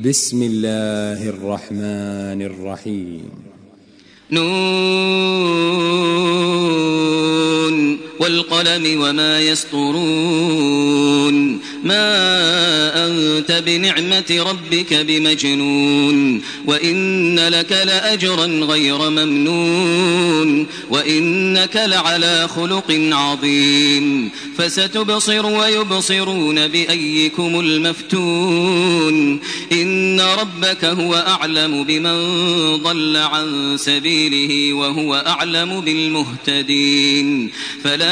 بسم الله الرحمن الرحيم. نون. والقلم وما يسطرون. ما أنت بنعمة ربك بمجنون. وإن لك لأجرا غير ممنون. وإنك لعلى خلق عظيم. فستبصر ويبصرون بأيكم المفتون. إن ربك هو أعلم بمن ضل عن سبيله وهو أعلم بالمهتدين. فلا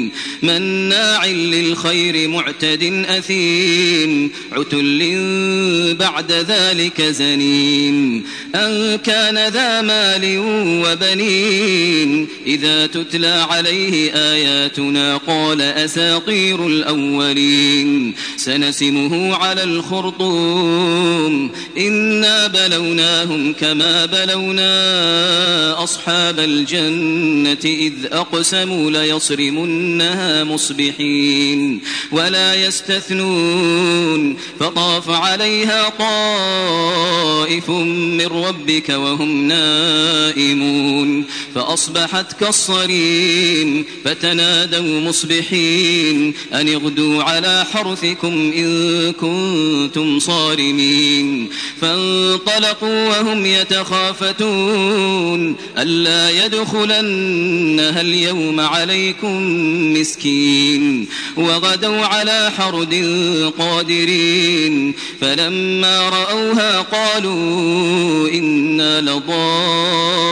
مناع للخير معتد أثيم عتل بعد ذلك زنيم. أن كان ذا مال وبنين إذا تتلى عليه آياتنا قال أساطير الأولين. سنسمه على الخرطوم. إنا بلوناهم كما بلونا أصحاب الجنة إذ أقسموا ليصرمنها مصبحين ولا يستثنون فطاف عليها طائف من ربك وهم نائمون فأصبحت كالصريم فتنادوا مصبحين أن اغدوا على حرثكم إن كنتم صارمين فانطلقوا وهم يتخافتون ألا يدخلنها اليوم عليكم مسكين وغدوا على حرد قادرين فلما رأوها قالوا إنا لضالون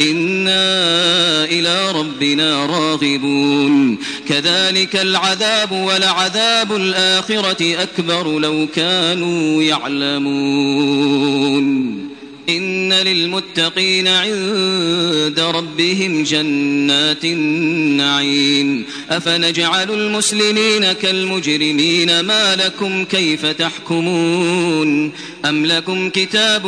إنا إلى ربنا راغبون. كذلك العذاب ولعذاب الآخرة أكبر لو كانوا يعلمون. إن للمتقين عند ربهم جنات النعيم. أفنجعل المسلمين كالمجرمين ما لكم كيف تحكمون؟ أم لكم كتاب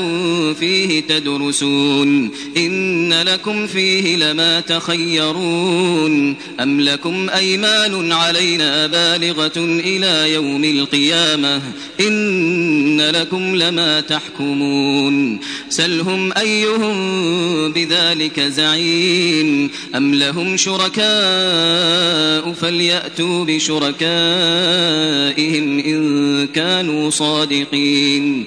فيه تدرسون؟ إن لكم فيه لما تخيرون. أم لكم أيمان علينا بالغة إلى يوم القيامة؟ إن لكم لما تحكمون. سلهم أيهم بذلك زعيم. أم لهم شركاء فليأتوا بشركائهم إن كانوا صادقين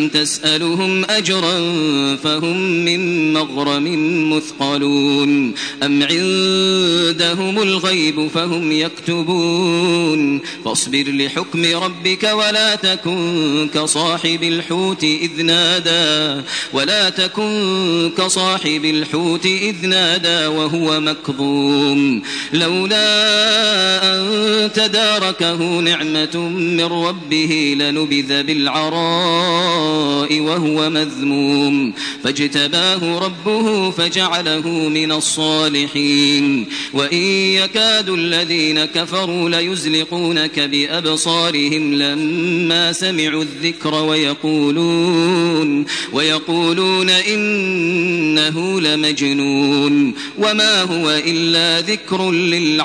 تسألهم أجرا فهم من مغرم مثقلون أم عندهم الغيب فهم يكتبون فاصبر لحكم ربك ولا تكن كصاحب الحوت إذ نادى ولا تكن كصاحب الحوت إذ نادى وهو مكظوم لولا أن تداركه نعمة من ربه لنبذ بالعراء وهو مذموم. فاجتباه ربه فجعله من الصالحين. وإن يكاد الذين كفروا ليزلقونك بأبصارهم لما سمعوا الذكر ويقولون ويقولون إنه لمجنون. وما هو إلا ذكر للعالمين.